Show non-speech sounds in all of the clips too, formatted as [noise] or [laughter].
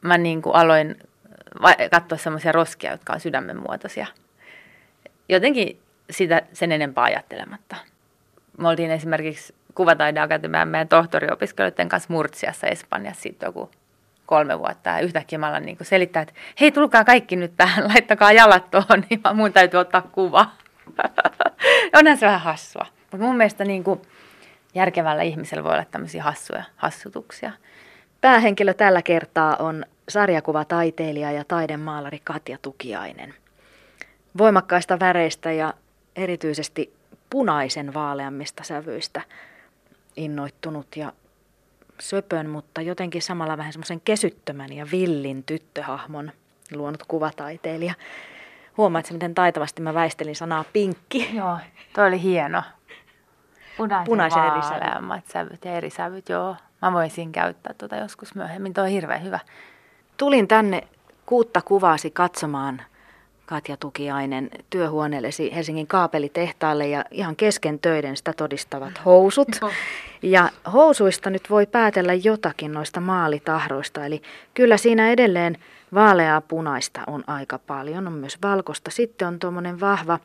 mä niin kuin aloin katsoa semmoisia roskia, jotka on sydämen muotoisia. Jotenkin sitä sen enempää ajattelematta. Me oltiin esimerkiksi Kuvataideakatemian meidän tohtoriopiskelijoiden kanssa Murtsiassa Espanjassa sitten joku kolme vuotta. Ja yhtäkkiä mä niin selittää, että hei tulkaa kaikki nyt tähän, [laughs] laittakaa jalat tuohon, niin mun täytyy ottaa kuva. [laughs] Onhan se vähän hassua. Mutta mun mielestä niin kuin järkevällä ihmisellä voi olla tämmöisiä hassuja hassutuksia. Päähenkilö tällä kertaa on sarjakuvataiteilija ja taidemaalari Katja Tukiainen. Voimakkaista väreistä ja erityisesti punaisen vaaleammista sävyistä innoittunut ja söpön, mutta jotenkin samalla vähän semmoisen kesyttömän ja villin tyttöhahmon luonut kuvataiteilija. Huomaat, miten taitavasti mä väistelin sanaa pinkki. Joo, toi oli hieno. Punaisen, Punaisen eri sävyt. sävyt ja eri sävyt, joo. Mä voisin käyttää tuota joskus myöhemmin, toi on hirveän hyvä. Tulin tänne kuutta kuvaasi katsomaan Katja Tukiainen työhuoneellesi Helsingin kaapelitehtaalle ja ihan kesken töiden sitä todistavat housut. Ja housuista nyt voi päätellä jotakin noista maalitahroista, eli kyllä siinä edelleen vaaleaa punaista on aika paljon, on myös valkoista. Sitten on tuommoinen vahva,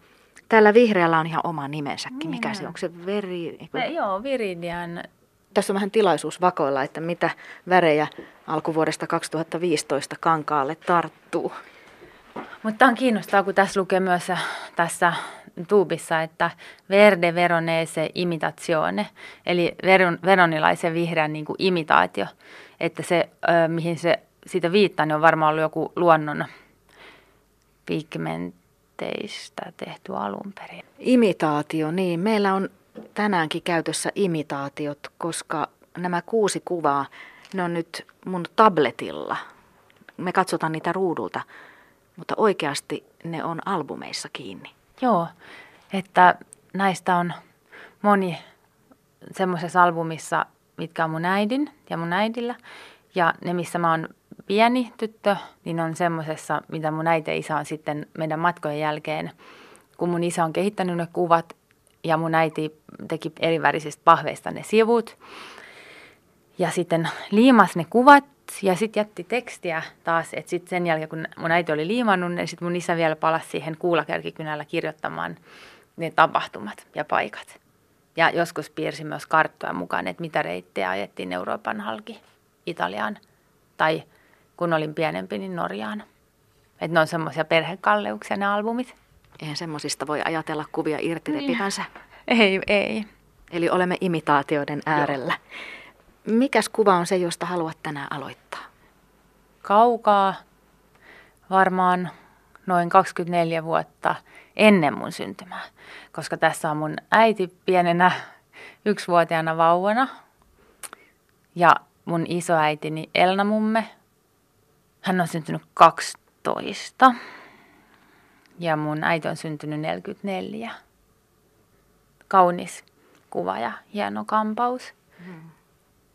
tällä vihreällä on ihan oma nimensäkin, mikä se on, se veri? Me, joo, viridian. Tässä on vähän tilaisuus vakoilla, että mitä värejä alkuvuodesta 2015 kankaalle tarttuu. Mutta on kiinnostavaa, kun tässä lukee myös tässä tuubissa, että verde veronese imitazione, eli veron, veronilaisen vihreän niin kuin imitaatio, että se, mihin se siitä viittaa, niin on varmaan ollut joku luonnon pigmenteistä tehty alun perin. Imitaatio, niin. Meillä on tänäänkin käytössä imitaatiot, koska nämä kuusi kuvaa, ne on nyt mun tabletilla. Me katsotaan niitä ruudulta mutta oikeasti ne on albumeissa kiinni. Joo, että näistä on moni semmoisessa albumissa, mitkä on mun äidin ja mun äidillä. Ja ne, missä mä oon pieni tyttö, niin on semmoisessa, mitä mun äiti ja isä on sitten meidän matkojen jälkeen, kun mun isä on kehittänyt ne kuvat ja mun äiti teki erivärisistä pahveista ne sivut. Ja sitten liimas ne kuvat ja sitten jätti tekstiä taas, että sitten sen jälkeen kun mun äiti oli liimannut, niin sitten mun isä vielä palasi siihen kuulakärkikynällä kirjoittamaan ne tapahtumat ja paikat. Ja joskus piirsi myös karttoja mukaan, että mitä reittejä ajettiin Euroopan halki Italiaan. Tai kun olin pienempi, niin Norjaan. Että ne on semmoisia perhekalleuksia ne albumit. Eihän semmoisista voi ajatella kuvia irti repivänsä. Ei, ei. Eli olemme imitaatioiden äärellä. Joo. Mikäs kuva on se, josta haluat tänään aloittaa? Kaukaa, varmaan noin 24 vuotta ennen mun syntymää, koska tässä on mun äiti pienenä yksivuotiaana vauvana ja mun isoäitini Elna mumme. Hän on syntynyt 12 ja mun äiti on syntynyt 44. Kaunis kuva ja hieno kampaus. Hmm.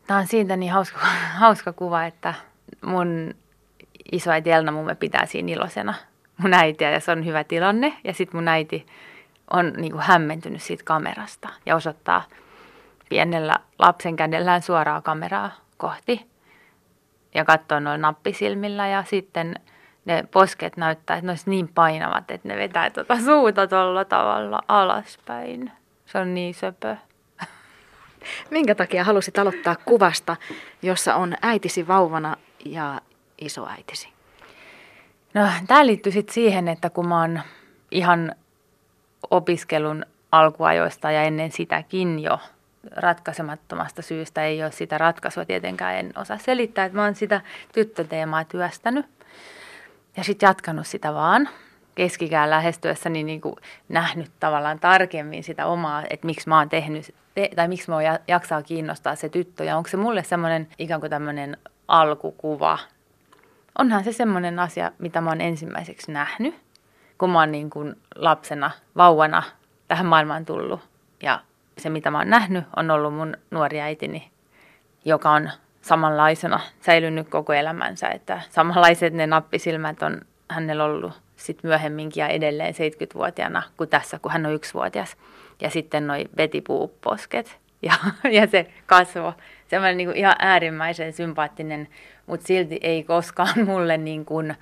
Tämä on siitä niin hauska, [laughs] hauska kuva, että mun isoäiti Elna mumme pitää siinä ilosena mun äitiä ja se on hyvä tilanne. Ja sitten mun äiti on niin kuin hämmentynyt siitä kamerasta ja osoittaa pienellä lapsen kädellään suoraa kameraa kohti ja katsoo noin nappisilmillä ja sitten ne posket näyttää, että ne olisi niin painavat, että ne vetää tuota suuta tuolla tavalla alaspäin. Se on niin söpö. Minkä takia halusit aloittaa kuvasta, jossa on äitisi vauvana ja isoäitisi? No, tämä liittyy sitten siihen, että kun mä oon ihan opiskelun alkuajoista ja ennen sitäkin jo ratkaisemattomasta syystä ei ole sitä ratkaisua tietenkään, en osaa selittää, että mä oon sitä tyttöteemaa työstänyt ja sitten jatkanut sitä vaan keskikään lähestyessäni niin kuin nähnyt tavallaan tarkemmin sitä omaa, että miksi mä oon tehnyt, te, tai miksi mä jaksaa kiinnostaa se tyttö, ja onko se mulle semmoinen ikään kuin tämmöinen alkukuva. Onhan se semmoinen asia, mitä mä oon ensimmäiseksi nähnyt, kun mä oon niin kuin lapsena, vauvana tähän maailmaan tullut. Ja se, mitä mä oon nähnyt, on ollut mun nuori äitini, joka on samanlaisena säilynyt koko elämänsä. Että samanlaiset ne nappisilmät on hänellä ollut sitten myöhemminkin ja edelleen 70-vuotiaana kuin tässä, kun hän on yksivuotias. Ja sitten noi vetipuuposket ja, [laughs] ja se kasvo. Semmoinen niin ihan äärimmäisen sympaattinen mutta silti ei koskaan [laughs] mulle niin kuin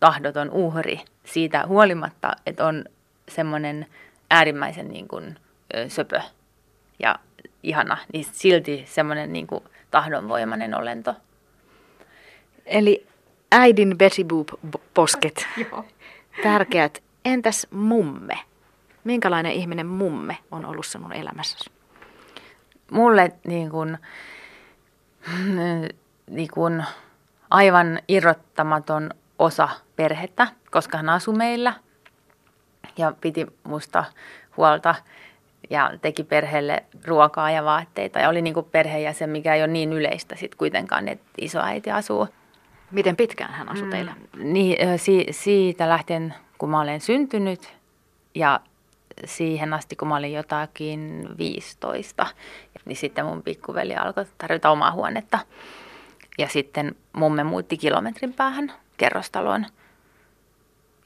tahdoton uhri siitä huolimatta, että on semmoinen äärimmäisen niin kuin, söpö ja ihana, niin silti semmoinen niin kuin tahdonvoimainen olento. Eli äidin Betty Boop posket. [laughs] Tärkeät. Entäs mumme? Minkälainen ihminen mumme on ollut sinun elämässäsi? Mulle niin kuin, niin kuin aivan irrottamaton osa perhettä, koska hän asui meillä ja piti musta huolta ja teki perheelle ruokaa ja vaatteita ja oli niin kuin perheenjäsen, mikä ei ole niin yleistä sitten kuitenkaan, että isoäiti asuu. Miten pitkään hän asui teillä? Mm, niin, si- siitä lähtien, kun mä olen syntynyt ja siihen asti, kun mä olin jotakin 15, niin sitten mun pikkuveli alkoi tarjota omaa huonetta. Ja sitten mumme muutti kilometrin päähän kerrostaloon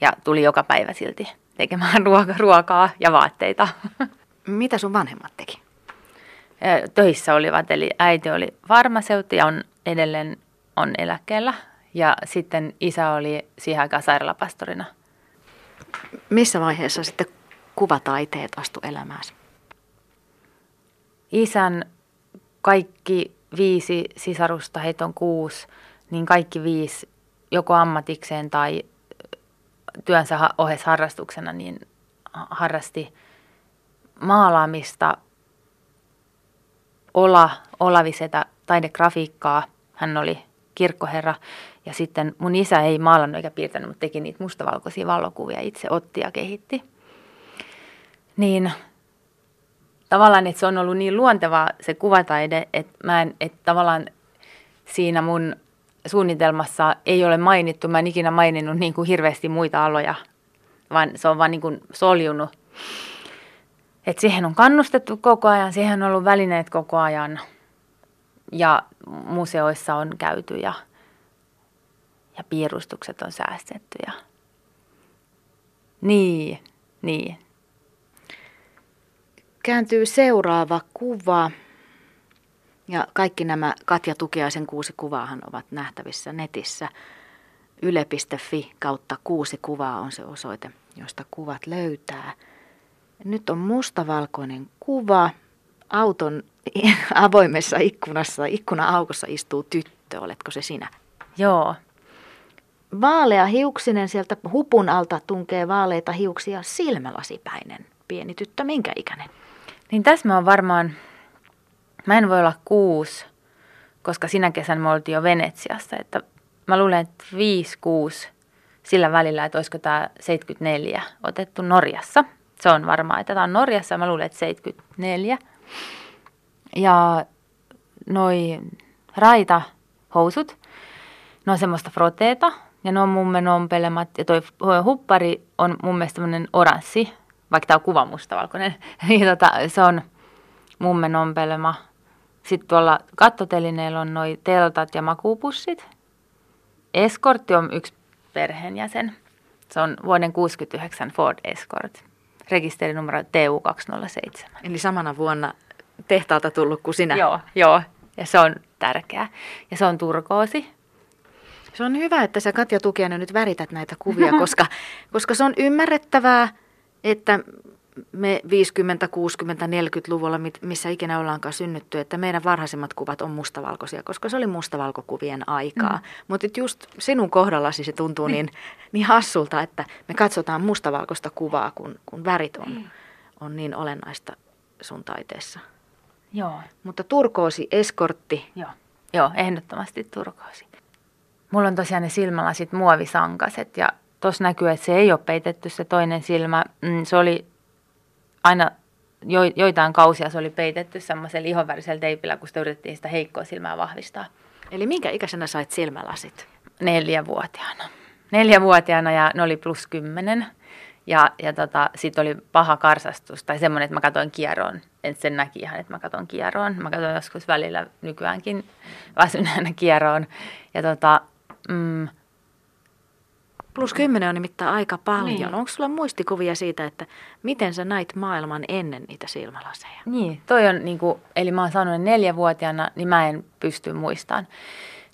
ja tuli joka päivä silti tekemään [laughs] ruokaa ja vaatteita. [laughs] Mitä sun vanhemmat teki? Töissä olivat, eli äiti oli farmaseutti ja on edelleen on eläkkeellä. Ja sitten isä oli siihen aikaan sairaalapastorina. Missä vaiheessa sitten kuvataiteet astu elämääsi? Isän kaikki viisi sisarusta, heitä on kuusi, niin kaikki viisi joko ammatikseen tai työnsä ohessa harrastuksena, niin harrasti maalaamista, Ola, Olavisetä, taidegrafiikkaa. Hän oli kirkkoherra. Ja sitten mun isä ei maalannut eikä piirtänyt, mutta teki niitä mustavalkoisia valokuvia. Itse otti ja kehitti. Niin tavallaan, että se on ollut niin luontevaa se kuvataide, että mä en, että tavallaan siinä mun suunnitelmassa ei ole mainittu, mä en ikinä maininnut niin kuin hirveästi muita aloja, vaan se on vaan niin kuin soljunut. Et siihen on kannustettu koko ajan, siihen on ollut välineet koko ajan ja museoissa on käyty ja, ja piirustukset on säästetty. Ja... Niin, niin. Kääntyy seuraava kuva. Ja kaikki nämä Katja Tukiaisen kuusi kuvaahan ovat nähtävissä netissä. Yle.fi kautta kuusi kuvaa on se osoite, josta kuvat löytää. Nyt on mustavalkoinen kuva. Auton [laughs] avoimessa ikkunassa, ikkuna-aukossa istuu tyttö. Oletko se sinä? Joo. Vaalea hiuksinen sieltä hupun alta tunkee vaaleita hiuksia silmälasipäinen pieni tyttö. Minkä ikäinen? Niin tässä mä oon varmaan Mä en voi olla kuusi, koska sinä kesänä me oltiin jo Venetsiassa. Että mä luulen, että viisi, kuusi sillä välillä, että olisiko tämä 74 otettu Norjassa. Se on varmaa, että tämä on Norjassa. Mä luulen, että 74. Ja noi raita housut, ne on semmoista froteeta ja ne on mummen ompelemat. Ja toi huppari on mun mielestä tämmöinen oranssi, vaikka tämä on kuva mustavalkoinen. niin [laughs] tota, se on mummen ompelema sitten tuolla kattotelineillä on noin teltat ja makuupussit. Eskortti on yksi perheenjäsen. Se on vuoden 69 Ford Escort. Rekisterinumero TU207. Eli samana vuonna tehtaalta tullut kuin sinä. Joo, joo. Ja se on tärkeää. Ja se on turkoosi. Se on hyvä, että sä Katja Tukiainen nyt värität näitä kuvia, koska, [laughs] koska se on ymmärrettävää, että me 50, 60, 40-luvulla, missä ikinä ollaankaan synnytty, että meidän varhaisimmat kuvat on mustavalkoisia, koska se oli mustavalkokuvien aikaa. Mm. Mutta just sinun kohdallasi se tuntuu niin, niin, niin hassulta, että me katsotaan mustavalkoista kuvaa, kun, kun värit on, mm. on niin olennaista sun taiteessa. Joo. Mutta turkoosi, eskortti. Joo, Joo ehdottomasti turkoosi. Mulla on tosiaan ne silmälasit muovisankaset ja tuossa näkyy, että se ei ole peitetty se toinen silmä. Mm, se oli aina jo, joitain kausia se oli peitetty semmoisella ihonvärisellä teipillä, kun sitä yritettiin sitä heikkoa silmää vahvistaa. Eli minkä ikäisenä sait silmälasit? Neljävuotiaana. Neljävuotiaana ja ne oli plus kymmenen. Ja, ja tota, sitten oli paha karsastus tai semmoinen, että mä katsoin kierroon. En sen näki ihan, että mä katson kierroon. Mä katson joskus välillä nykyäänkin väsyneenä kierroon. Ja tota, mm, Plus kymmenen on nimittäin aika paljon. Niin. Onko sulla muistikuvia siitä, että miten sä näit maailman ennen niitä silmälaseja? Niin, toi on niin kuin, eli mä oon sanonut neljävuotiaana, niin mä en pysty muistamaan.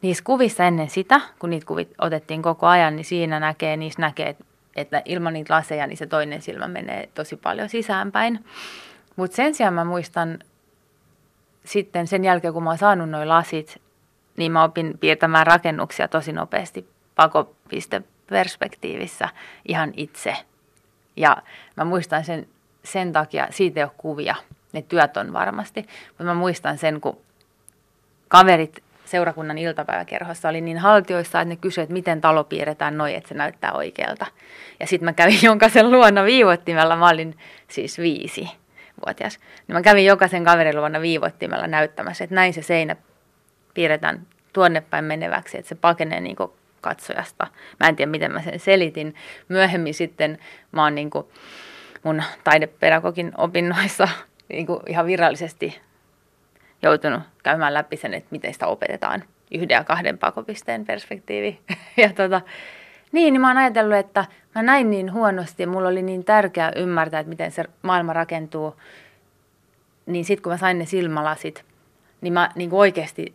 niissä kuvissa ennen sitä, kun niitä kuvit otettiin koko ajan, niin siinä näkee, niissä näkee, että ilman niitä laseja, niin se toinen silmä menee tosi paljon sisäänpäin. Mutta sen sijaan mä muistan sitten sen jälkeen, kun mä oon saanut noin lasit, niin mä opin piirtämään rakennuksia tosi nopeasti pakopisteperspektiivissä ihan itse. Ja mä muistan sen sen takia, siitä ei ole kuvia, ne työt on varmasti, mutta mä muistan sen, kun kaverit seurakunnan iltapäiväkerhossa oli niin haltioissa, että ne kysyivät, että miten talo piirretään noin, että se näyttää oikealta. Ja sitten mä kävin [laughs] jokaisen luona viivottimella, mä olin siis viisi vuotias. Niin mä kävin jokaisen kaverin luona viivottimella näyttämässä, että näin se seinä piirretään tuonne päin meneväksi, että se pakenee niin katsojasta. Mä en tiedä, miten mä sen selitin. Myöhemmin sitten mä oon niin mun taidepedagogin opinnoissa [laughs] niin ihan virallisesti joutunut käymään läpi sen, että miten sitä opetetaan yhden ja kahden pakopisteen perspektiivi. [laughs] Ja tota, niin, niin mä oon ajatellut, että mä näin niin huonosti ja mulla oli niin tärkeää ymmärtää, että miten se maailma rakentuu. Niin sitten kun mä sain ne silmälasit, niin mä niin kuin oikeasti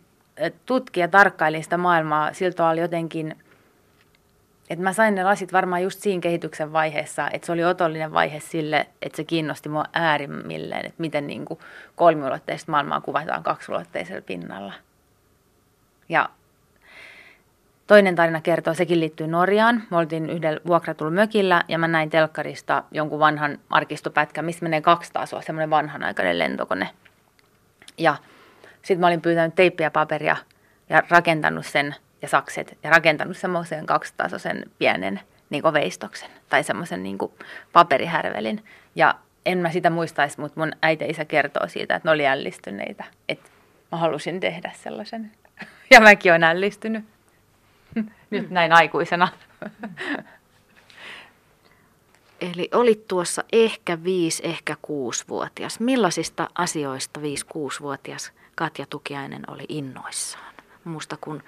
tutkin ja tarkkailin sitä maailmaa siltä oli jotenkin, että mä sain ne lasit varmaan just siinä kehityksen vaiheessa, että se oli otollinen vaihe sille, että se kiinnosti mua äärimmilleen, että miten niin kuin kolmiulotteista maailmaa kuvataan kaksiulotteisella pinnalla. Ja toinen tarina kertoo, sekin liittyy Norjaan. Me oltiin yhdellä vuokratulla mökillä ja mä näin telkkarista jonkun vanhan arkistopätkän, missä menee kaksi tasoa, semmoinen vanhanaikainen lentokone. Ja sitten mä olin pyytänyt teippiä paperia ja rakentanut sen ja sakset ja rakentanut semmoisen kaksitasoisen pienen niin veistoksen tai semmoisen niin paperihärvelin. Ja en mä sitä muistaisi, mutta mun äiti isä kertoo siitä, että ne oli ällistyneitä. Että mä halusin tehdä sellaisen. [laughs] Ja mäkin olen ällistynyt. [laughs] Nyt näin aikuisena. [laughs] Eli olit tuossa ehkä viisi, ehkä kuusi-vuotias. Millaisista asioista viisi-kuusi-vuotias Katja Tukiainen oli innoissaan? Muusta kuin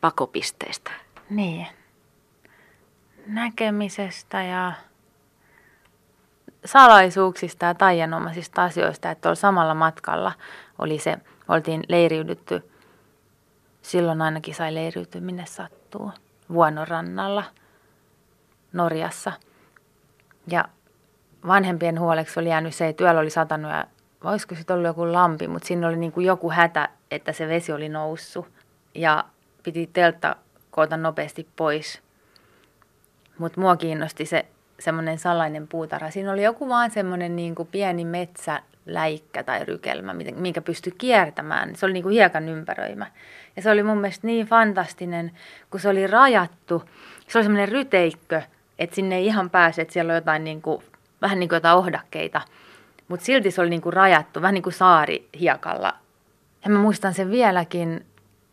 pakopisteistä. Niin. Näkemisestä ja salaisuuksista ja taianomaisista asioista, että tuolla samalla matkalla oli se, oltiin leiriydytty, silloin ainakin sai leiriytyä minne sattuu, Vuonon rannalla Norjassa. Ja vanhempien huoleksi oli jäänyt se, että yöllä oli satanut ja olisiko sitten ollut joku lampi, mutta siinä oli niin kuin joku hätä, että se vesi oli noussut. Ja piti teltta koota nopeasti pois. Mutta mua kiinnosti se semmoinen salainen puutarha. Siinä oli joku vaan semmoinen niin kuin pieni metsäläikkä tai rykelmä, minkä pystyi kiertämään. Se oli niin kuin hiekan ympäröimä. Ja se oli mun mielestä niin fantastinen, kun se oli rajattu. Se oli semmoinen ryteikkö, että sinne ei ihan pääse, että siellä on jotain niin kuin, vähän niin kuin jotain ohdakkeita. Mutta silti se oli niin kuin rajattu, vähän niin kuin saari hiekalla. Ja mä muistan sen vieläkin,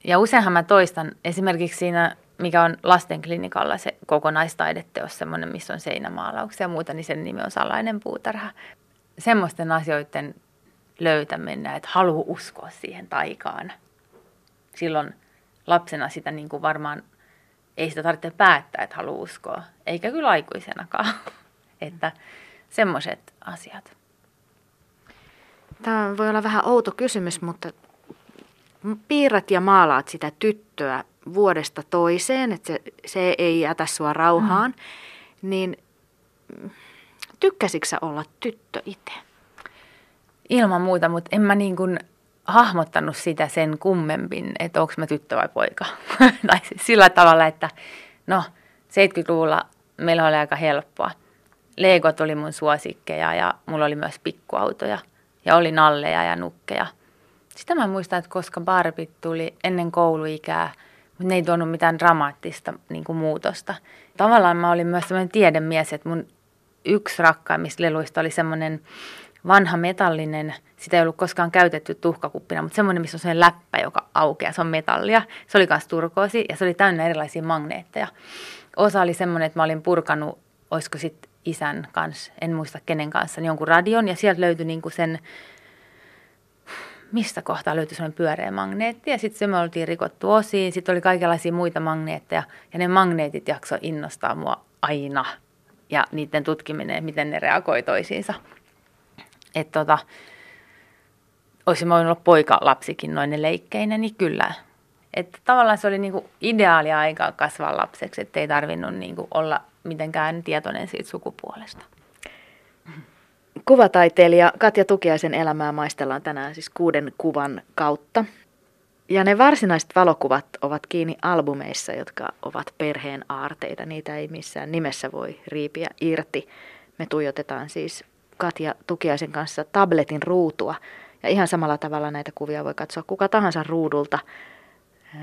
ja useinhan mä toistan esimerkiksi siinä, mikä on lastenklinikalla se kokonaistaideteos, semmoinen, missä on seinämaalauksia ja muuta, niin sen nimi on Salainen puutarha. Semmoisten asioiden löytäminen, että haluaa uskoa siihen taikaan. Silloin lapsena sitä niin kuin varmaan ei sitä tarvitse päättää, että haluaa uskoa, eikä kyllä aikuisenakaan. [laughs] että semmoiset asiat. Tämä voi olla vähän outo kysymys, mutta piirrät ja maalaat sitä tyttöä vuodesta toiseen, että se, se ei jätä sua rauhaan, mm. niin tykkäsitkö olla tyttö itse? Ilman muuta, mutta en mä niin kuin hahmottanut sitä sen kummempin, että onko mä tyttö vai poika. [laughs] tai siis sillä tavalla, että no 70-luvulla meillä oli aika helppoa. Legot oli mun suosikkeja ja mulla oli myös pikkuautoja ja oli nalleja ja nukkeja – sitä mä muistan, että koska Barbit tuli ennen kouluikää, mutta ne ei tuonut mitään dramaattista niin kuin muutosta. Tavallaan mä olin myös sellainen tiedemies, että mun yksi rakkaimmista leluista oli semmoinen vanha metallinen, sitä ei ollut koskaan käytetty tuhkakuppina, mutta semmoinen, missä on sellainen läppä, joka aukeaa, se on metallia. Se oli myös turkoosi ja se oli täynnä erilaisia magneetteja. Osa oli semmoinen, että mä olin purkanut, olisiko sitten isän kanssa, en muista kenen kanssa, niin jonkun radion ja sieltä löytyi niinku sen mistä kohtaa löytyi sellainen pyöreä magneetti ja sitten se me oltiin rikottu osiin. Sitten oli kaikenlaisia muita magneetteja ja ne magneetit jakso innostaa mua aina ja niiden tutkiminen, miten ne reagoi toisiinsa. Että tota, olisin voinut olla poika lapsikin noin leikkeinä, niin kyllä Että tavallaan se oli niin kuin ideaalia aikaa kasvaa lapseksi, että ei tarvinnut niin kuin olla mitenkään tietoinen siitä sukupuolesta. Kuvataiteilija Katja Tukiaisen elämää maistellaan tänään siis kuuden kuvan kautta. Ja ne varsinaiset valokuvat ovat kiinni albumeissa, jotka ovat perheen aarteita. Niitä ei missään nimessä voi riipiä irti. Me tuijotetaan siis Katja Tukiaisen kanssa tabletin ruutua. Ja ihan samalla tavalla näitä kuvia voi katsoa kuka tahansa ruudulta.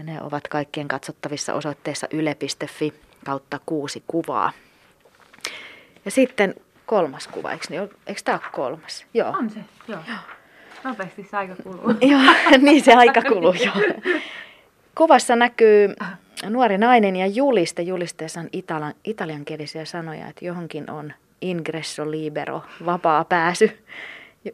Ne ovat kaikkien katsottavissa osoitteessa yle.fi kautta kuusi kuvaa. Ja sitten kolmas kuva, eikö, niin, eikö tämä ole kolmas? Joo. On se, joo. joo. Nopeasti se aika kuluu. [laughs] joo, niin se aika kuluu, joo. Kuvassa näkyy nuori nainen ja juliste. Julisteessa on italian, italiankielisiä sanoja, että johonkin on ingresso libero, vapaa pääsy.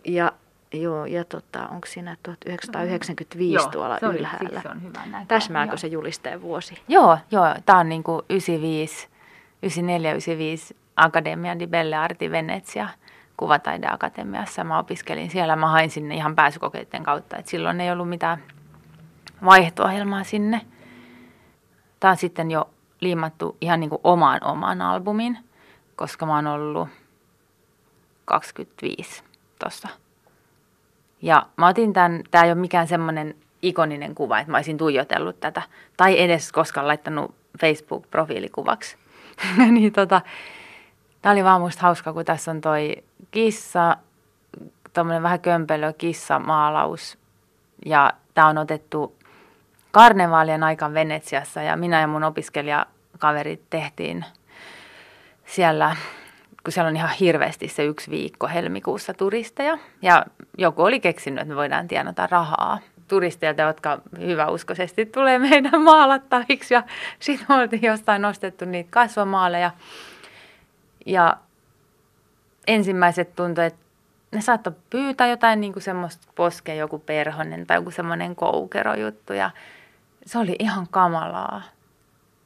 Ja Joo, ja tota, onko siinä 1995 joo, tuolla se ylhäällä? Se on hyvä nähdä. Täsmääkö joo. se julisteen vuosi? Joo, joo. Tämä on niin kuin 95, 94, 95 Akademia di Belle Arti Venezia kuvataideakatemiassa. Mä opiskelin siellä, mä hain sinne ihan pääsykokeiden kautta, että silloin ei ollut mitään vaihto-ohjelmaa sinne. Tämä on sitten jo liimattu ihan niin kuin omaan omaan albumin, koska mä oon ollut 25 tuossa ja mä otin tämän, tämä ei ole mikään semmoinen ikoninen kuva, että mä olisin tuijotellut tätä. Tai edes koskaan laittanut Facebook-profiilikuvaksi. [laughs] niin tota, tämä oli vaan musta hauska, kun tässä on toi kissa, tuommoinen vähän kömpelö kissamaalaus. Ja tämä on otettu karnevaalien aikaan Venetsiassa ja minä ja mun opiskelijakaverit tehtiin siellä kun siellä on ihan hirveästi se yksi viikko helmikuussa turisteja. Ja joku oli keksinyt, että me voidaan tienata rahaa turisteilta, jotka hyväuskoisesti tulee meidän maalattaviksi. Ja sitten oltiin jostain nostettu niitä kasvamaaleja. Ja ensimmäiset tuntui, että ne saattoi pyytää jotain niin kuin semmoista poskea, joku perhonen tai joku semmoinen koukerojuttu. Ja se oli ihan kamalaa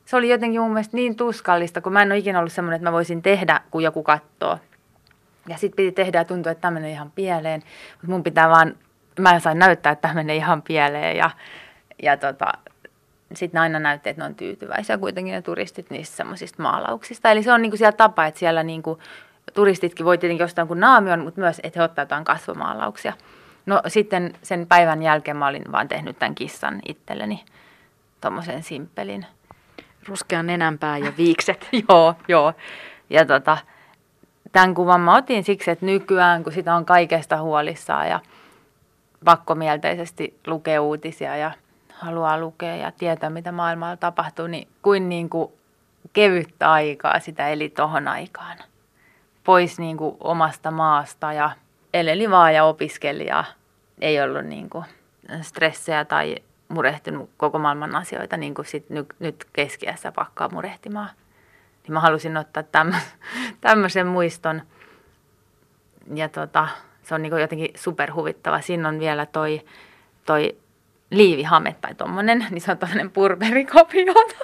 se oli jotenkin mun mielestä niin tuskallista, kun mä en ole ikinä ollut semmoinen, että mä voisin tehdä, kun joku katsoo. Ja sitten piti tehdä ja tuntui, että tämä menee ihan pieleen. Mutta mun pitää vaan, mä saa näyttää, että tämä menee ihan pieleen. Ja, ja tota, sitten aina näytti, että ne on tyytyväisiä kuitenkin ne turistit niistä semmoisista maalauksista. Eli se on niinku siellä tapa, että siellä niinku, turistitkin voi tietenkin jostain kuin naamion, mutta myös, että he ottaa jotain kasvomaalauksia. No sitten sen päivän jälkeen mä olin vaan tehnyt tämän kissan itselleni, tuommoisen simppelin – Ruskean nenänpää ja viikset. [laughs] joo, joo. Ja tota, tämän kuvan mä otin siksi, että nykyään, kun sitä on kaikesta huolissaan ja pakkomielteisesti lukee uutisia ja haluaa lukea ja tietää, mitä maailmalla tapahtuu, niin kuin, niin kuin kevyttä aikaa sitä eli tohon aikaan. Pois niin kuin omasta maasta ja eleli vaan ja opiskeli ja ei ollut niin kuin stressejä tai murehtinut koko maailman asioita, niin kuin sit nyt, nyt keskiässä pakkaa murehtimaan. Niin mä halusin ottaa [laughs] tämmöisen muiston. Ja tota, se on niin kuin jotenkin superhuvittava. Siinä on vielä toi, toi liivihame tai tommonen, niin se on tommonen purberikopio. [laughs]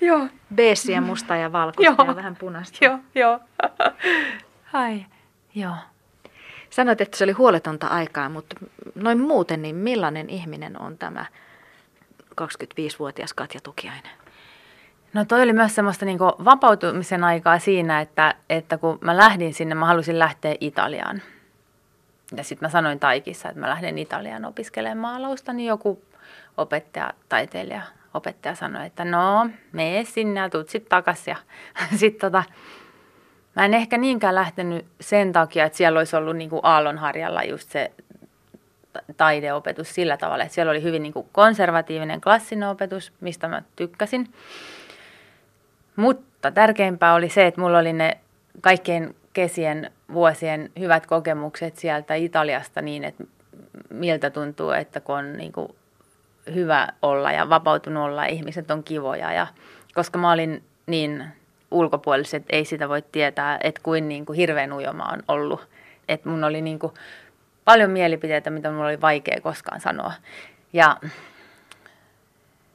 Joo. Beessiä, musta ja valkoista ja vähän punaista. Joo, joo. [laughs] Hai. Joo. Sanoit, että se oli huoletonta aikaa, mutta noin muuten, niin millainen ihminen on tämä 25-vuotias Katja Tukiainen? No toi oli myös semmoista niin vapautumisen aikaa siinä, että, että kun mä lähdin sinne, mä halusin lähteä Italiaan. Ja sitten mä sanoin Taikissa, että mä lähden Italiaan opiskelemaan maalausta, niin joku opettaja, taiteilija, opettaja sanoi, että no, mene sinne ja tuut sitten takaisin. Ja [laughs] sitten tota, Mä en ehkä niinkään lähtenyt sen takia, että siellä olisi ollut niin kuin Aallonharjalla just se taideopetus sillä tavalla, että siellä oli hyvin niin kuin konservatiivinen klassinen opetus, mistä mä tykkäsin. Mutta tärkeimpää oli se, että mulla oli ne kaikkein kesien vuosien hyvät kokemukset sieltä Italiasta niin, että miltä tuntuu, että kun on niin kuin hyvä olla ja vapautunut olla, ihmiset on kivoja. Ja koska mä olin niin ulkopuoliset ei sitä voi tietää, että kuin, niin kuin hirveän ujoma on ollut. Että mun oli niin kuin paljon mielipiteitä, mitä mulla oli vaikea koskaan sanoa. Ja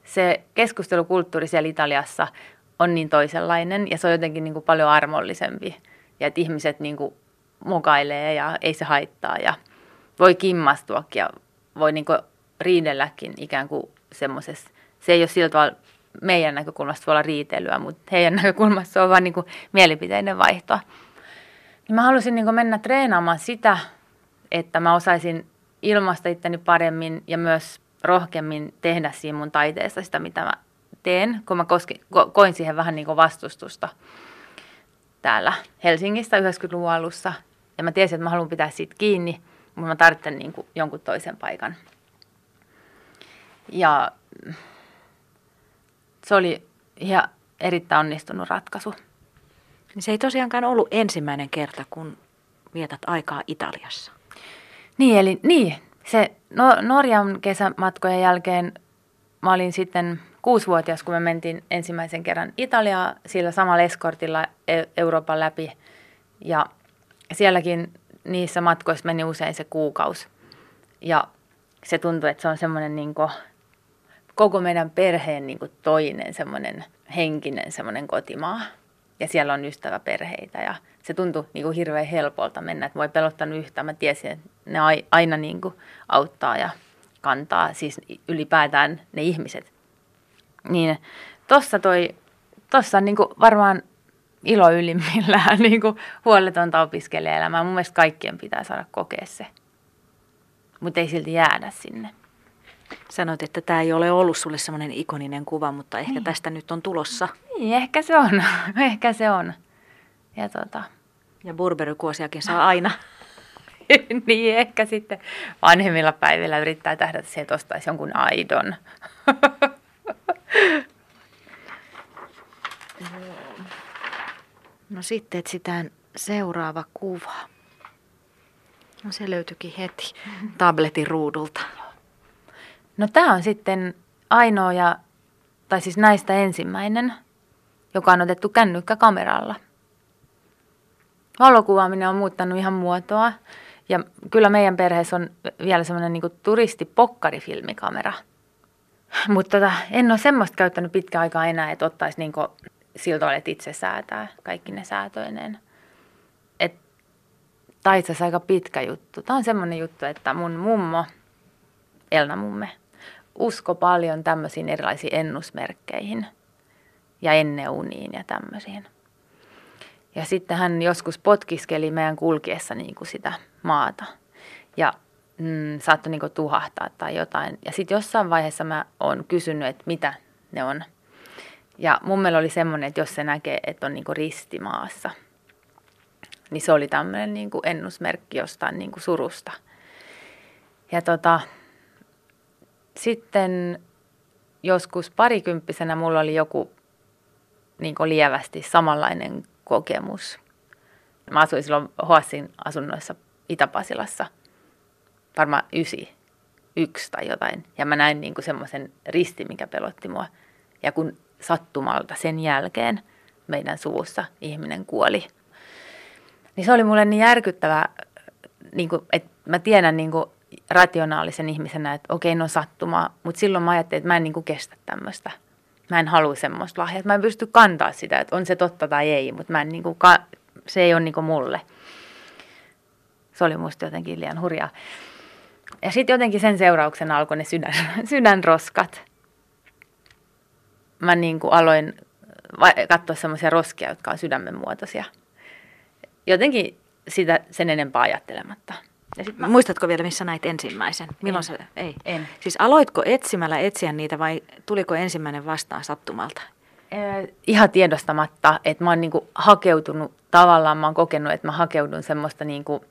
se keskustelukulttuuri siellä Italiassa on niin toisenlainen ja se on jotenkin niin kuin paljon armollisempi. Ja että ihmiset niin kuin mukailee ja ei se haittaa ja voi kimmastuakin ja voi niin riidelläkin ikään kuin semmoisessa. Se ei ole sillä tavalla meidän näkökulmasta voi olla riitelyä, mutta heidän [laughs] näkökulmasta on vain niin mielipiteiden vaihtoa. Niin mä halusin niin mennä treenaamaan sitä, että mä osaisin ilmaista itteni paremmin ja myös rohkeammin tehdä siinä mun taiteessa sitä, mitä mä teen, kun mä koski, ko, koin siihen vähän niin vastustusta täällä Helsingistä 90-luvun alussa. Ja mä tiesin, että mä haluan pitää siitä kiinni, mutta mä tarvitsen niin jonkun toisen paikan. Ja se oli ihan erittäin onnistunut ratkaisu. Niin se ei tosiaankaan ollut ensimmäinen kerta, kun vietät aikaa Italiassa. Niin, eli niin, se no, Norjan kesämatkojen jälkeen mä olin sitten kuusivuotias, kun me mentiin ensimmäisen kerran Italiaa sillä samalla eskortilla e- Euroopan läpi. Ja sielläkin niissä matkoissa meni usein se kuukaus. Ja se tuntui, että se on semmoinen niin koko meidän perheen niin toinen semmoinen henkinen semmoinen kotimaa. Ja siellä on ystäväperheitä ja se tuntui niin kuin hirveän helpolta mennä, että voi pelottanut yhtään. Mä tiesin, että ne aina niin kuin auttaa ja kantaa, siis ylipäätään ne ihmiset. Niin tossa toi, tossa on niin kuin varmaan ilo ylimmillään [laughs] niin kuin huoletonta opiskelijaelämää. Mun mielestä kaikkien pitää saada kokea se, mutta ei silti jäädä sinne. Sanoit, että tämä ei ole ollut sulle semmoinen ikoninen kuva, mutta ehkä niin. tästä nyt on tulossa. Niin, ehkä se on. [laughs] ehkä se on. Ja, tota... ja burberikuosiakin saa aina. [laughs] niin, ehkä sitten vanhemmilla päivillä yrittää tähdätä siihen, että ostaisi jonkun aidon. [laughs] no sitten etsitään seuraava kuva. No se löytyikin heti tabletin ruudulta. No tämä on sitten ainoa, ja, tai siis näistä ensimmäinen, joka on otettu kännykkäkameralla. Valokuvaaminen on muuttanut ihan muotoa. Ja kyllä meidän perheessä on vielä semmoinen niin turistipokkari-filmikamera. [laughs] Mutta tota, en ole semmoista käyttänyt pitkä aikaa enää, että ottaisi niin sillä tavalla, että itse säätää kaikki ne säätöineen. Tämä itse asiassa aika pitkä juttu. Tämä on semmoinen juttu, että mun mummo, Elna mumme, usko paljon tämmöisiin erilaisiin ennusmerkkeihin ja enneuniin ja tämmöisiin. Ja sitten hän joskus potkiskeli meidän kulkiessa niin kuin sitä maata ja mm, saattoi niin kuin tuhahtaa tai jotain. Ja sitten jossain vaiheessa mä oon kysynyt, että mitä ne on. Ja mun mielestä oli semmoinen, että jos se näkee, että on niin kuin ristimaassa, niin se oli tämmöinen niin kuin ennusmerkki jostain niin kuin surusta. Ja tota, sitten joskus parikymppisenä mulla oli joku niin lievästi samanlainen kokemus. Mä asuin silloin Hoassin asunnoissa Itä-Pasilassa, varmaan ysi, yksi tai jotain. Ja mä näin niin semmoisen risti, mikä pelotti mua. Ja kun sattumalta sen jälkeen meidän suvussa ihminen kuoli, niin se oli mulle niin järkyttävää, niin kuin, että mä tiedän niin kuin rationaalisen ihmisenä, että okei, no sattumaa, mutta silloin mä ajattelin, että mä en niin kestä tämmöistä. Mä en halua semmoista lahjaa, mä en pysty kantaa sitä, että on se totta tai ei, mutta mä en niin kuin, se ei ole niin mulle. Se oli musta jotenkin liian hurjaa. Ja sitten jotenkin sen seurauksena alkoi ne sydän, [laughs] sydänroskat. Mä niin kuin aloin katsoa semmoisia roskia, jotka on sydämen muotoisia. Jotenkin sitä sen enempää ajattelematta. Ja sit mä... Muistatko vielä, missä näit ensimmäisen? Milloin en. se? Ei. En. Siis aloitko etsimällä etsiä niitä vai tuliko ensimmäinen vastaan sattumalta? Eh, ihan tiedostamatta, että mä oon niinku hakeutunut, tavallaan mä oon kokenut, että mä hakeudun semmoista niinku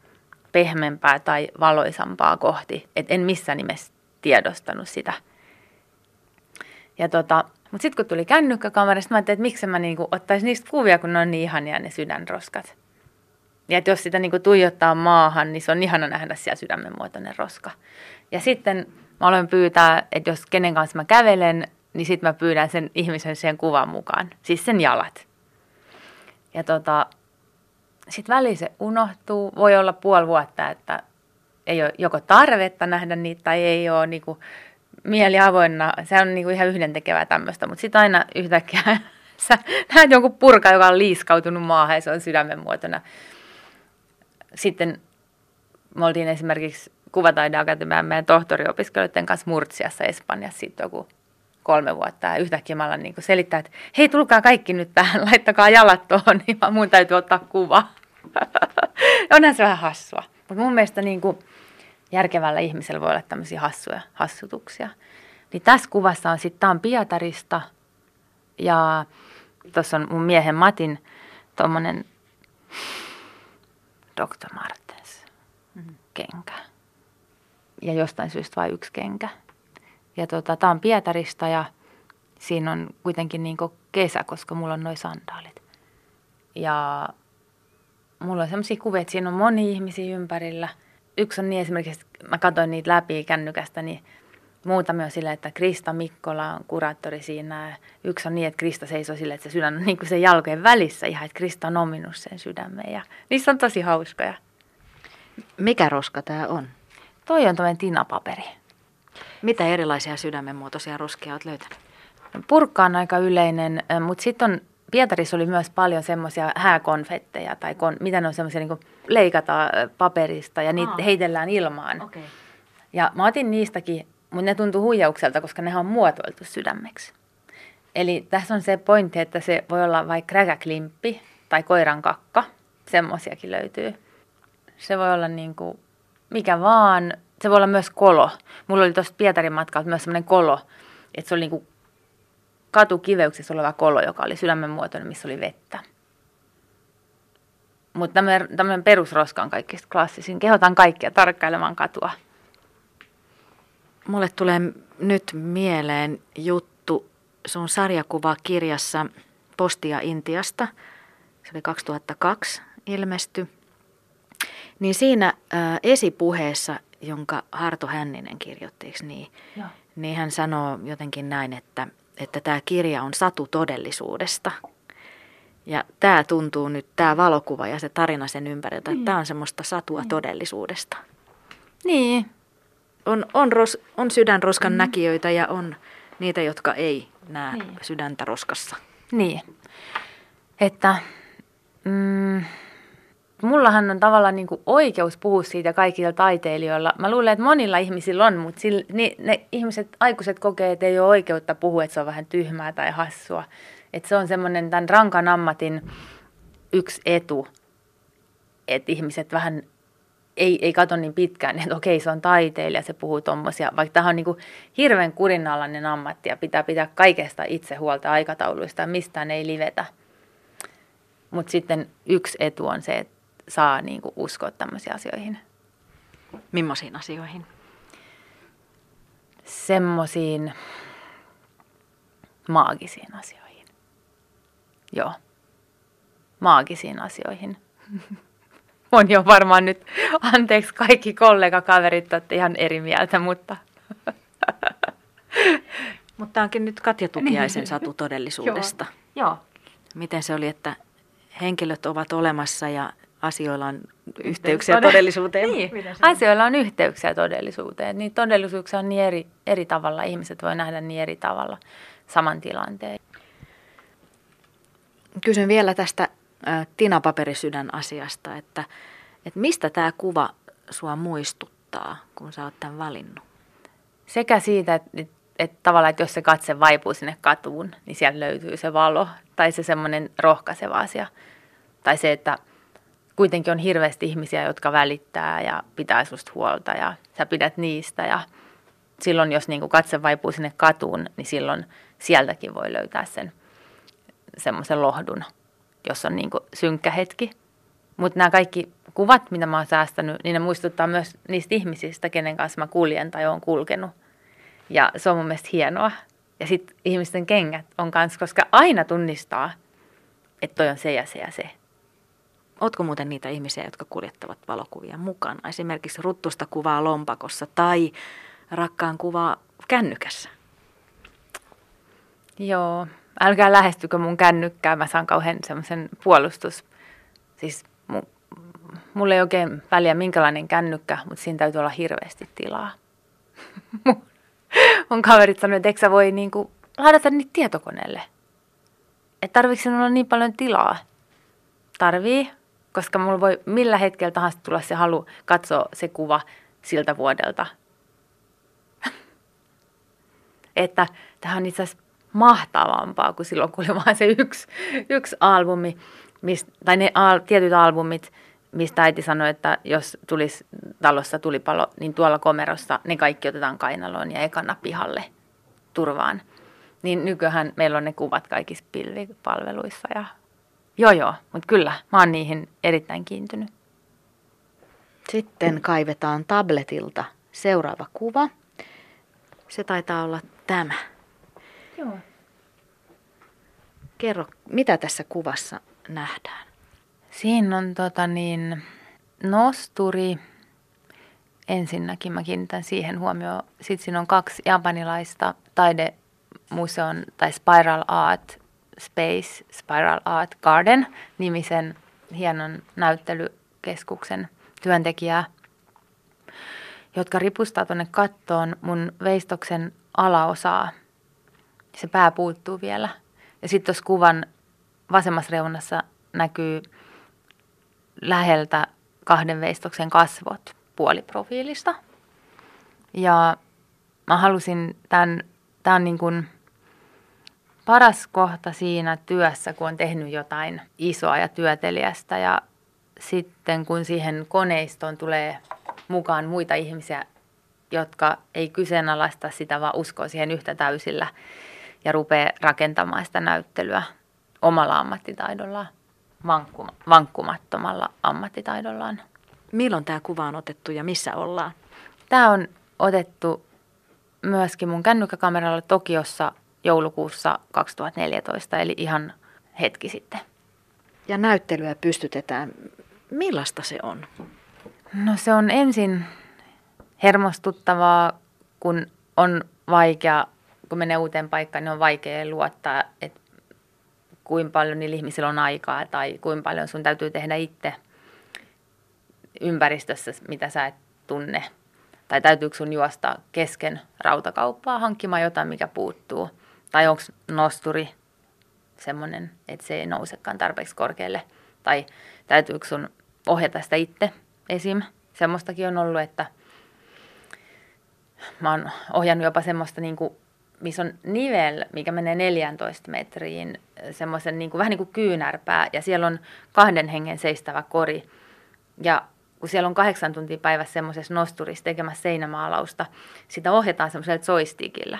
pehmeämpää tai valoisampaa kohti. Että en missään nimessä tiedostanut sitä. Ja tota, mutta sitten kun tuli kännykkäkamera, mä ajattelin, että miksi mä niinku ottaisin niistä kuvia, kun ne on niin ihania ne sydänroskat. Ja että jos sitä niin kuin tuijottaa maahan, niin se on ihana nähdä siellä sydämen muotoinen roska. Ja sitten mä aloin pyytää, että jos kenen kanssa mä kävelen, niin sitten mä pyydän sen ihmisen siihen kuvan mukaan. Siis sen jalat. Ja tota, sitten väliin se unohtuu. Voi olla puoli vuotta, että ei ole joko tarvetta nähdä niitä tai ei ole niin kuin mieli avoinna. Se on niin kuin ihan yhdentekevää tämmöistä, mutta sitten aina yhtäkkiä [laughs] sä näet jonkun purka, joka on liiskautunut maahan ja se on sydämen muotona sitten me oltiin esimerkiksi Kuvataideakatemian meidän tohtoriopiskelijoiden kanssa Murtsiassa Espanjassa sitten joku kolme vuotta. Ja yhtäkkiä mä niin selittää, että hei tulkaa kaikki nyt tähän, [laughs] laittakaa jalat tuohon, niin mun täytyy ottaa kuva. [laughs] Onhan se vähän hassua. Mutta mun mielestä niin kuin järkevällä ihmisellä voi olla tämmöisiä hassuja hassutuksia. Niin tässä kuvassa on sitten, tämä on Pietarista ja tuossa on mun miehen Matin tuommoinen Dr. Martens mm-hmm. kenkä. Ja jostain syystä vain yksi kenkä. Ja tota, tämä on Pietarista ja siinä on kuitenkin niin kesä, koska mulla on noin sandaalit. Ja mulla on sellaisia kuvia, että siinä on moni ihmisiä ympärillä. Yksi on niin esimerkiksi, mä katsoin niitä läpi kännykästä, niin muutamia on silleen, että Krista Mikkola on kuraattori siinä. Yksi on niin, että Krista seisoo silleen, että se sydän on [laughs] niin kuin sen jalkojen välissä ihan, että Krista on ominut sen sydämen. Ja niissä on tosi hauskoja. Mikä roska tämä on? Toi on tämmöinen tinapaperi. Mitä erilaisia sydämenmuotoisia roskia olet löytänyt? Purkka on aika yleinen, mutta sitten on Pietarissa oli myös paljon semmoisia hääkonfetteja tai kon, mitä ne on semmoisia niin leikataan paperista ja niitä Aa. heitellään ilmaan. Okay. Ja mä otin niistäkin, mutta ne tuntui huijaukselta, koska ne on muotoiltu sydämeksi. Eli tässä on se pointti, että se voi olla vaikka räkäklimppi tai koiran kakka. Semmoisiakin löytyy. Se voi olla niin kuin mikä vaan. Se voi olla myös kolo. Mulla oli tuosta Pietarin matkalta myös semmoinen kolo, että se oli niin kuin katukiveyksessä oleva kolo, joka oli sydämen muotoinen, missä oli vettä. Mutta tämmöinen perusroska on kaikista klassisin. Kehotan kaikkia tarkkailemaan katua. Mulle tulee nyt mieleen juttu sun sarjakuvakirjassa Postia Intiasta. Se oli 2002 ilmesty. Niin siinä ää, esipuheessa, jonka Harto Hänninen kirjoitti, niin, niin hän sanoo jotenkin näin, että, että tämä kirja on satu todellisuudesta. Ja tämä tuntuu nyt, tämä valokuva ja se tarina sen ympäriltä, että tämä on semmoista satua niin. todellisuudesta. Niin. On, on, ros, on sydänroskan mm. näkijöitä ja on niitä, jotka ei näe niin. sydäntä roskassa. Niin. Että mm, mullahan on tavallaan niin oikeus puhua siitä kaikilla taiteilijoilla. Mä luulen, että monilla ihmisillä on, mutta sillä, ne, ne ihmiset, aikuiset kokee, että ei ole oikeutta puhua, että se on vähän tyhmää tai hassua. Että se on semmoinen tämän rankan ammatin yksi etu, että ihmiset vähän ei, ei katso niin pitkään, että okei, se on taiteilija, se puhuu tuommoisia, vaikka tämä on niin kuin hirveän kurinalainen ammatti ja pitää pitää kaikesta itse huolta aikatauluista ja mistään ei livetä. Mutta sitten yksi etu on se, että saa niin kuin uskoa tämmöisiin asioihin. Millaisiin asioihin? Semmoisiin maagisiin asioihin. Joo, maagisiin asioihin. [laughs] On jo varmaan nyt, anteeksi kaikki kollegakaverit, olette ihan eri mieltä, mutta... [laughs] Mutta onkin nyt Katja Tukiaisen satu todellisuudesta. [laughs] Joo. Joo. Miten se oli, että henkilöt ovat olemassa ja asioilla on yhteyksiä todellisuuteen. [laughs] Niin, asioilla on yhteyksiä todellisuuteen. Niin todellisuuksia on niin eri, eri tavalla. Ihmiset voi nähdä niin eri tavalla saman tilanteen. Kysyn vielä tästä Tina Paperisydän asiasta, että, että mistä tämä kuva sua muistuttaa, kun sä oot tämän valinnut? Sekä siitä, että, että, tavallaan, että jos se katse vaipuu sinne katuun, niin sieltä löytyy se valo tai se semmoinen rohkaiseva asia. Tai se, että kuitenkin on hirveästi ihmisiä, jotka välittää ja pitää susta huolta ja sä pidät niistä. Ja silloin, jos niin katse vaipuu sinne katuun, niin silloin sieltäkin voi löytää sen semmoisen lohdun, jos on niin synkkä hetki. Mutta nämä kaikki kuvat, mitä mä oon säästänyt, niin ne muistuttaa myös niistä ihmisistä, kenen kanssa mä kuljen tai oon kulkenut. Ja se on mun mielestä hienoa. Ja sitten ihmisten kengät on kanssa, koska aina tunnistaa, että toi on se ja se ja se. Ootko muuten niitä ihmisiä, jotka kuljettavat valokuvia mukana? Esimerkiksi ruttusta kuvaa lompakossa tai rakkaan kuvaa kännykässä? Joo, älkää lähestykö mun kännykkää, mä saan kauhean semmoisen puolustus. Siis mu, mulla ei oikein väliä minkälainen kännykkä, mutta siinä täytyy olla hirveästi tilaa. [laughs] mun kaverit sanoivat, että eikö sä voi niinku ladata niitä tietokoneelle? Että tarvitsen olla niin paljon tilaa? Tarvii, koska mulla voi millä hetkellä tahansa tulla se halu katsoa se kuva siltä vuodelta. [laughs] että tähän on itse asiassa mahtavampaa kuin silloin, kun oli [laughs] vain se yksi, yksi albumi, mist, tai ne al, tietyt albumit, mistä äiti sanoi, että jos tulisi talossa tulipalo, niin tuolla komerossa ne kaikki otetaan kainaloon ja ekana pihalle turvaan. Niin nykyään meillä on ne kuvat kaikissa pilvipalveluissa ja joo joo, mutta kyllä mä oon niihin erittäin kiintynyt. Sitten kaivetaan tabletilta seuraava kuva. Se taitaa olla tämä. Joo. Kerro, mitä tässä kuvassa nähdään? Siinä on tota niin, nosturi. Ensinnäkin mä kiinnitän siihen huomioon. Sitten siinä on kaksi japanilaista taidemuseon tai Spiral Art Space, Spiral Art Garden nimisen hienon näyttelykeskuksen työntekijää, jotka ripustaa tuonne kattoon mun veistoksen alaosaa. Se pää puuttuu vielä. Ja sitten tuossa kuvan vasemmassa reunassa näkyy läheltä kahden veistoksen kasvot puoliprofiilista. Ja mä halusin tämän, tämä on niin kuin paras kohta siinä työssä, kun on tehnyt jotain isoa ja työteliästä ja sitten kun siihen koneistoon tulee mukaan muita ihmisiä, jotka ei kyseenalaista sitä, vaan uskoo siihen yhtä täysillä ja rupeaa rakentamaan sitä näyttelyä omalla ammattitaidollaan, vankkumattomalla ammattitaidollaan. Milloin tämä kuva on otettu ja missä ollaan? Tämä on otettu myöskin mun kännykkäkameralla Tokiossa joulukuussa 2014, eli ihan hetki sitten. Ja näyttelyä pystytetään. Millaista se on? No se on ensin hermostuttavaa, kun on vaikea, kun menee uuteen paikkaan, niin on vaikea luottaa, että kuinka paljon niillä ihmisillä on aikaa tai kuinka paljon sun täytyy tehdä itse ympäristössä, mitä sä et tunne. Tai täytyykö sun juosta kesken rautakauppaa hankkimaan jotain, mikä puuttuu. Tai onko nosturi semmoinen, että se ei nousekaan tarpeeksi korkealle. Tai täytyykö sun ohjata sitä itse esim. Semmoistakin on ollut, että mä oon ohjannut jopa semmoista niin kuin missä on nivel, mikä menee 14 metriin, semmoisen niin kuin, vähän niin kuin kyynärpää, ja siellä on kahden hengen seistävä kori. Ja kun siellä on kahdeksan tuntia päivässä semmoisessa nosturissa tekemässä seinämaalausta, sitä ohjataan semmoisella joystickillä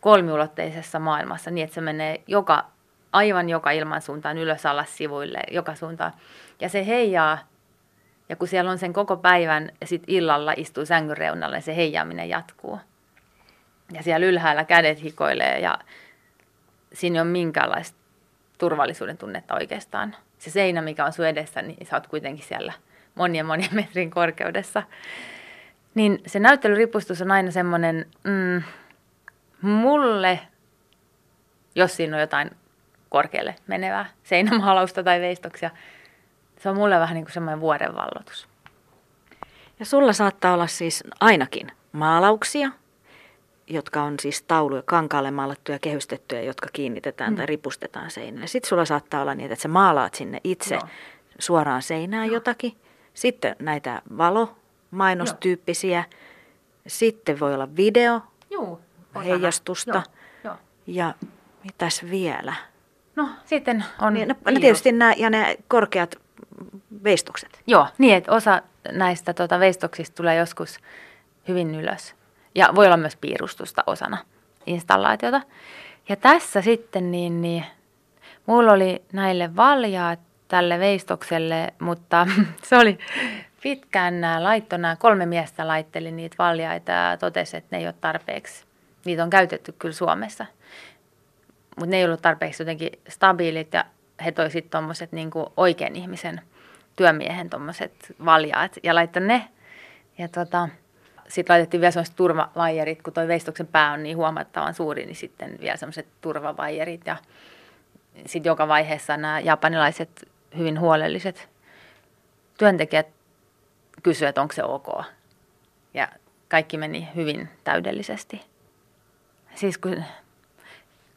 kolmiulotteisessa maailmassa niin, että se menee joka, aivan joka ilman suuntaan ylös alas sivuille, joka suuntaan. Ja se heijaa, ja kun siellä on sen koko päivän ja sitten illalla istuu sängyn reunalla, niin se heijaaminen jatkuu. Ja siellä ylhäällä kädet hikoilee ja siinä ei ole minkäänlaista turvallisuuden tunnetta oikeastaan. Se seinä, mikä on sun edessä, niin sä oot kuitenkin siellä monien monien metrin korkeudessa. Niin se näyttelyripustus on aina semmoinen, mm, mulle, jos siinä on jotain korkealle menevää seinämaalausta tai veistoksia, se on mulle vähän niin kuin semmoinen vuodenvallotus. Ja sulla saattaa olla siis ainakin maalauksia, jotka on siis tauluja kankaalle maalattuja, kehystettyjä, jotka kiinnitetään mm. tai ripustetaan seinälle. Sitten sulla saattaa olla niin, että sä maalaat sinne itse Joo. suoraan seinään Joo. jotakin. Sitten näitä valomainostyyppisiä. Joo. Sitten voi olla video, Joo, heijastusta. Joo. Joo. Ja mitäs vielä? No sitten on niin, no, no tietysti nämä, ja ne korkeat veistokset. Joo, niin että osa näistä tuota, veistoksista tulee joskus hyvin ylös. Ja voi olla myös piirustusta osana installaatiota. Ja tässä sitten niin, niin mulla oli näille valjaat tälle veistokselle, mutta [laughs] se oli pitkään nämä laitto, nämä kolme miestä laitteli niitä valjaita ja totesi, että ne ei ole tarpeeksi. Niitä on käytetty kyllä Suomessa, mutta ne ei ollut tarpeeksi jotenkin stabiilit ja he toi sitten tuommoiset niin oikean ihmisen työmiehen tuommoiset valjaat ja laittoi ne. Ja tota, sitten laitettiin vielä sellaiset turvavaijerit, kun tuo veistoksen pää on niin huomattavan suuri, niin sitten vielä sellaiset turvavaijerit. Ja sitten joka vaiheessa nämä japanilaiset hyvin huolelliset työntekijät kysyivät, onko se ok. Ja kaikki meni hyvin täydellisesti. Siis kun,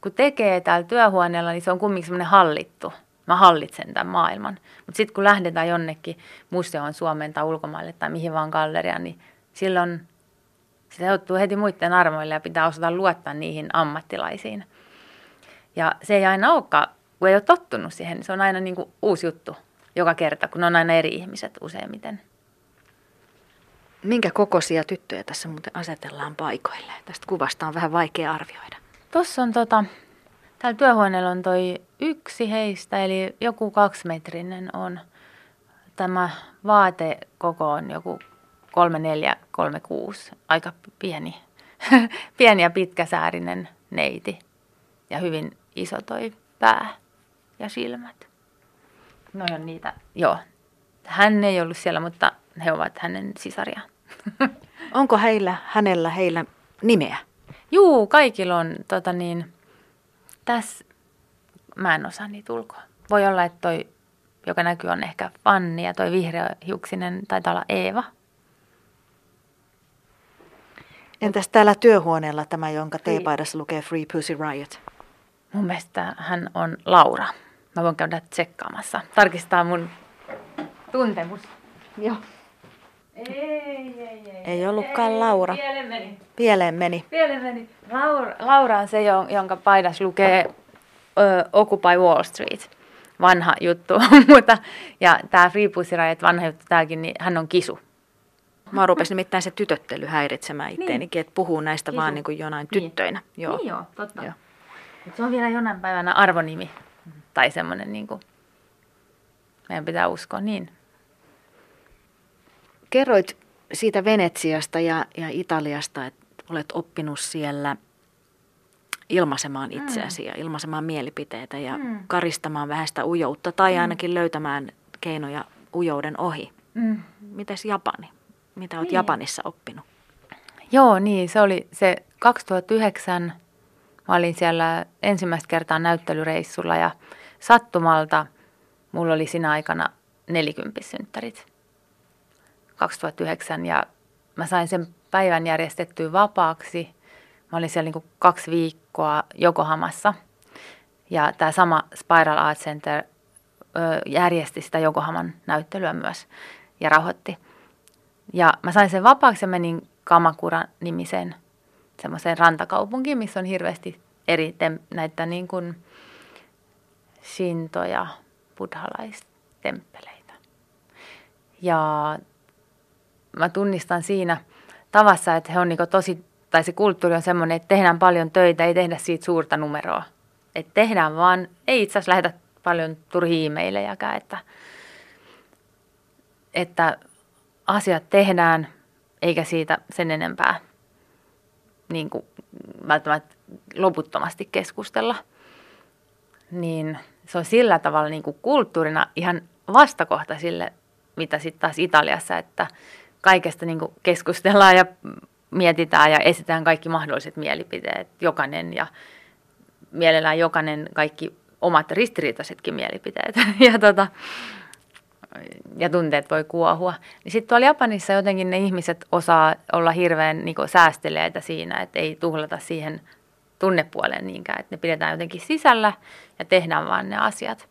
kun tekee täällä työhuoneella, niin se on kumminkin semmoinen hallittu mä hallitsen tämän maailman. Mutta sitten kun lähdetään jonnekin museoon Suomeen tai ulkomaille tai mihin vaan galleriaan, niin silloin sitä joutuu heti muiden armoille ja pitää osata luottaa niihin ammattilaisiin. Ja se ei aina olekaan, kun ei ole tottunut siihen, niin se on aina niin kuin uusi juttu joka kerta, kun on aina eri ihmiset useimmiten. Minkä kokoisia tyttöjä tässä muuten asetellaan paikoille? Tästä kuvasta on vähän vaikea arvioida. Tuossa on tota, täällä työhuoneella on toi yksi heistä, eli joku kaksimetrinen on. Tämä vaatekoko on joku 34, 36, aika pieni, [laughs] pieni ja pitkäsäärinen neiti ja hyvin iso toi pää ja silmät. No on niitä, joo. Hän ei ollut siellä, mutta he ovat hänen sisaria. [laughs] Onko heillä, hänellä, heillä nimeä? Juu, kaikilla on tota niin, tässä, mä en osaa niitä ulkoa. Voi olla, että toi, joka näkyy, on ehkä Fanni ja toi vihreä hiuksinen taitaa olla Eeva. Entäs täällä työhuoneella tämä, jonka teepaidassa lukee Free Pussy Riot? Mun mielestä hän on Laura. Mä voin käydä tsekkaamassa. Tarkistaa mun tuntemus. Joo. Ei, ei, ei. Ei ollutkaan Laura. Pieleen meni. Pieleen meni. Pieleen meni. Laura, Laura on se, jonka paidas lukee ö, Occupy Wall Street. Vanha juttu. [laughs] Mutta, ja tämä Free Pussy Riot, vanha juttu tämäkin, niin hän on kisu. Mä rupesin nimittäin se tytöttely häiritsemään itteenikin, niin. että puhuu näistä Kisu. vaan niin kuin jonain niin. tyttöinä. Joo. Niin joo, totta. Joo. Se on vielä jonain päivänä arvonimi tai semmoinen, niin kuin, meidän pitää uskoa niin. Kerroit siitä Venetsiasta ja, ja Italiasta, että olet oppinut siellä ilmaisemaan mm. itseäsi mm. ja ilmaisemaan mielipiteitä ja mm. karistamaan vähän sitä ujoutta tai mm. ainakin löytämään keinoja ujouden ohi. Mm. Mites Japani? Mitä olet niin. Japanissa oppinut? Joo, niin se oli se 2009. Mä olin siellä ensimmäistä kertaa näyttelyreissulla ja sattumalta mulla oli siinä aikana nelikymppissynttärit 2009 ja mä sain sen päivän järjestettyä vapaaksi. Mä olin siellä niin kuin kaksi viikkoa Jokohamassa ja tämä sama Spiral Art Center ö, järjesti sitä Jokohaman näyttelyä myös ja rahoitti. Ja mä sain sen vapaaksi ja menin Kamakura-nimiseen semmoiseen rantakaupunkiin, missä on hirveästi eri tem- näitä niin kuin shinto- ja buddhalaistemppeleitä. Ja mä tunnistan siinä tavassa, että he on niin tosi, tai se kulttuuri on semmoinen, että tehdään paljon töitä, ei tehdä siitä suurta numeroa. Että tehdään vaan, ei itse asiassa lähetä paljon turhia että, että asiat tehdään, eikä siitä sen enempää niin kuin välttämättä loputtomasti keskustella. Niin se on sillä tavalla niin kuin kulttuurina ihan vastakohta sille, mitä sitten taas Italiassa, että kaikesta niin kuin keskustellaan ja mietitään ja esitään kaikki mahdolliset mielipiteet, jokainen ja mielellään jokainen kaikki omat ristiriitaisetkin mielipiteet. [laughs] ja tota, ja tunteet voi kuohua. Niin sitten tuolla Japanissa jotenkin ne ihmiset osaa olla hirveän niin säästeleitä siinä, että ei tuhlata siihen tunnepuoleen niinkään, että ne pidetään jotenkin sisällä ja tehdään vaan ne asiat.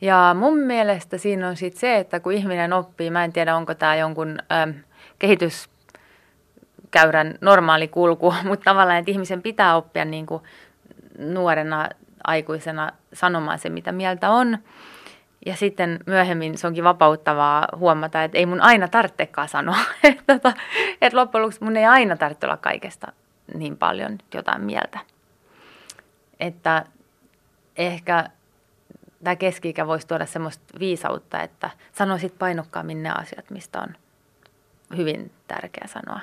Ja mun mielestä siinä on sitten se, että kun ihminen oppii, mä en tiedä onko tämä jonkun äm, kehityskäyrän normaali kulku, [laughs] mutta tavallaan, että ihmisen pitää oppia niin kuin nuorena aikuisena sanomaan se, mitä mieltä on. Ja sitten myöhemmin se onkin vapauttavaa huomata, että ei mun aina tarvitsekaan sanoa. [laughs] että, tota, että loppujen lopuksi mun ei aina tarvitse olla kaikesta niin paljon jotain mieltä. Että ehkä tämä keski voisi tuoda semmoista viisautta, että sanoisit painokkaammin ne asiat, mistä on hyvin tärkeä sanoa.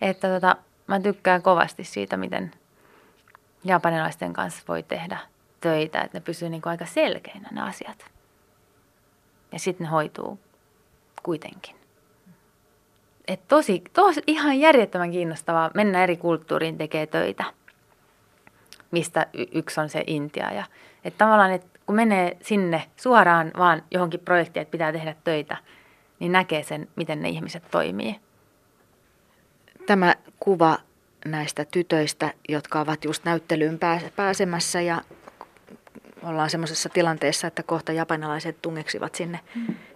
Että tota, mä tykkään kovasti siitä, miten japanilaisten kanssa voi tehdä töitä, että ne pysyy niin kuin aika selkeinä ne asiat. Ja sitten ne hoituu kuitenkin. Et tosi, tosi ihan järjettömän kiinnostavaa mennä eri kulttuuriin tekee töitä, mistä y- yksi on se Intia. Ja, että tavallaan, että kun menee sinne suoraan vaan johonkin projektiin, että pitää tehdä töitä, niin näkee sen, miten ne ihmiset toimii. Tämä kuva näistä tytöistä, jotka ovat just näyttelyyn pääsemässä ja ollaan semmoisessa tilanteessa, että kohta japanilaiset tungeksivat sinne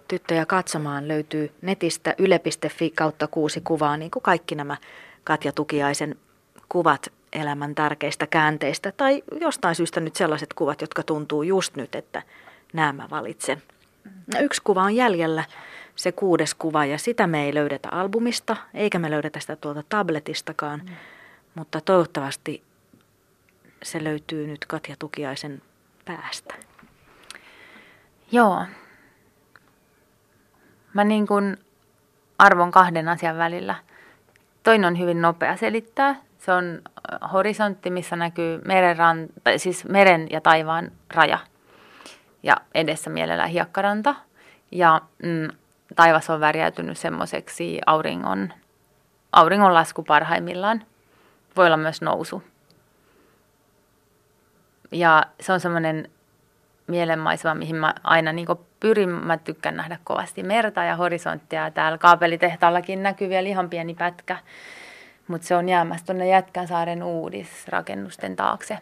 tyttöjä katsomaan. Löytyy netistä yle.fi kautta kuusi kuvaa, niin kuin kaikki nämä Katja Tukiaisen kuvat elämän tärkeistä käänteistä. Tai jostain syystä nyt sellaiset kuvat, jotka tuntuu just nyt, että nämä valitsen. Mm. Yksi kuva on jäljellä, se kuudes kuva, ja sitä me ei löydetä albumista, eikä me löydetä sitä tuolta tabletistakaan. Mm. Mutta toivottavasti se löytyy nyt Katja Tukiaisen päästä? Joo. Mä niin kuin arvon kahden asian välillä. Toinen on hyvin nopea selittää. Se on äh, horisontti, missä näkyy meren, tai siis meren ja taivaan raja. Ja edessä mielellään hiekkaranta. Ja mm, taivas on värjäytynyt semmoiseksi auringon, auringonlasku parhaimmillaan. Voi olla myös nousu. Ja se on semmoinen mielenmaisema, mihin mä aina niin pyrin. Mä tykkään nähdä kovasti merta ja horisonttia. Täällä kaapelitehtaallakin näkyy vielä ihan pieni pätkä. Mutta se on jäämässä tuonne Jätkänsaaren uudisrakennusten taakse.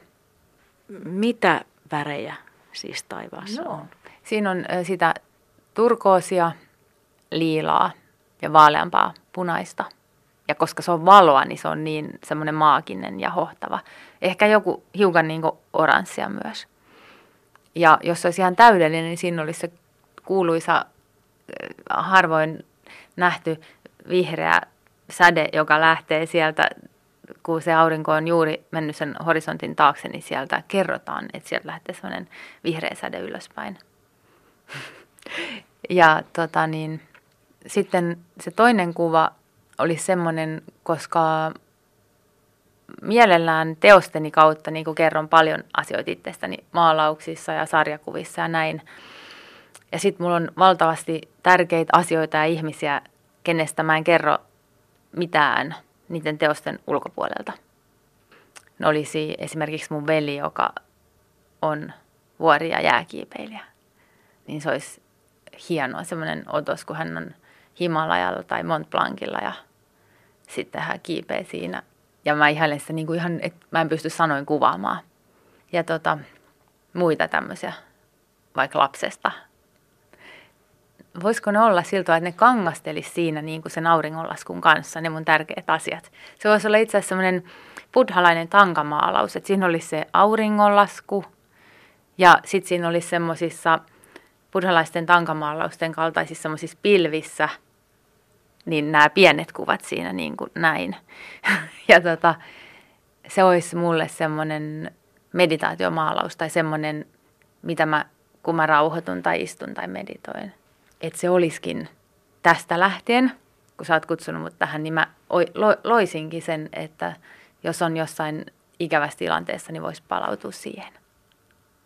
Mitä värejä siis taivaassa no. on? Siinä on sitä turkoosia, liilaa ja vaaleampaa punaista – ja koska se on valoa, niin se on niin semmoinen maaginen ja hohtava. Ehkä joku hiukan niin oranssia myös. Ja jos se olisi ihan täydellinen, niin siinä olisi se kuuluisa äh, harvoin nähty vihreä säde, joka lähtee sieltä, kun se aurinko on juuri mennyt sen horisontin taakse, niin sieltä kerrotaan, että sieltä lähtee semmoinen vihreä säde ylöspäin. [laughs] ja tota niin, sitten se toinen kuva olisi semmoinen, koska mielellään teosteni kautta niin kerron paljon asioita itsestäni maalauksissa ja sarjakuvissa ja näin. Ja sitten mulla on valtavasti tärkeitä asioita ja ihmisiä, kenestä mä en kerro mitään niiden teosten ulkopuolelta. Ne olisi esimerkiksi mun veli, joka on vuori- ja jääkiipeilijä. Niin se olisi hienoa semmoinen otos, kun hän on Himalajalla tai Mont Blancilla ja sitten hän kiipeä siinä. Ja mä ihailen sitä niin kuin ihan, että mä en pysty sanoin kuvaamaan. Ja tota, muita tämmöisiä, vaikka lapsesta. Voisiko ne olla siltä, että ne kangastelisi siinä niin kuin sen auringonlaskun kanssa, ne mun tärkeät asiat. Se voisi olla itse asiassa semmoinen buddhalainen tankamaalaus, että siinä olisi se auringonlasku ja sitten siinä olisi semmoisissa buddhalaisten tankamaalausten kaltaisissa semmoisissa pilvissä – niin nämä pienet kuvat siinä niin kuin näin. [laughs] ja tota, se olisi mulle semmoinen meditaatiomaalaus tai semmoinen, mitä mä, kun mä rauhoitun tai istun tai meditoin. Että se olisikin tästä lähtien, kun sä oot kutsunut mut tähän, niin mä loisinkin sen, että jos on jossain ikävässä tilanteessa, niin voisi palautua siihen.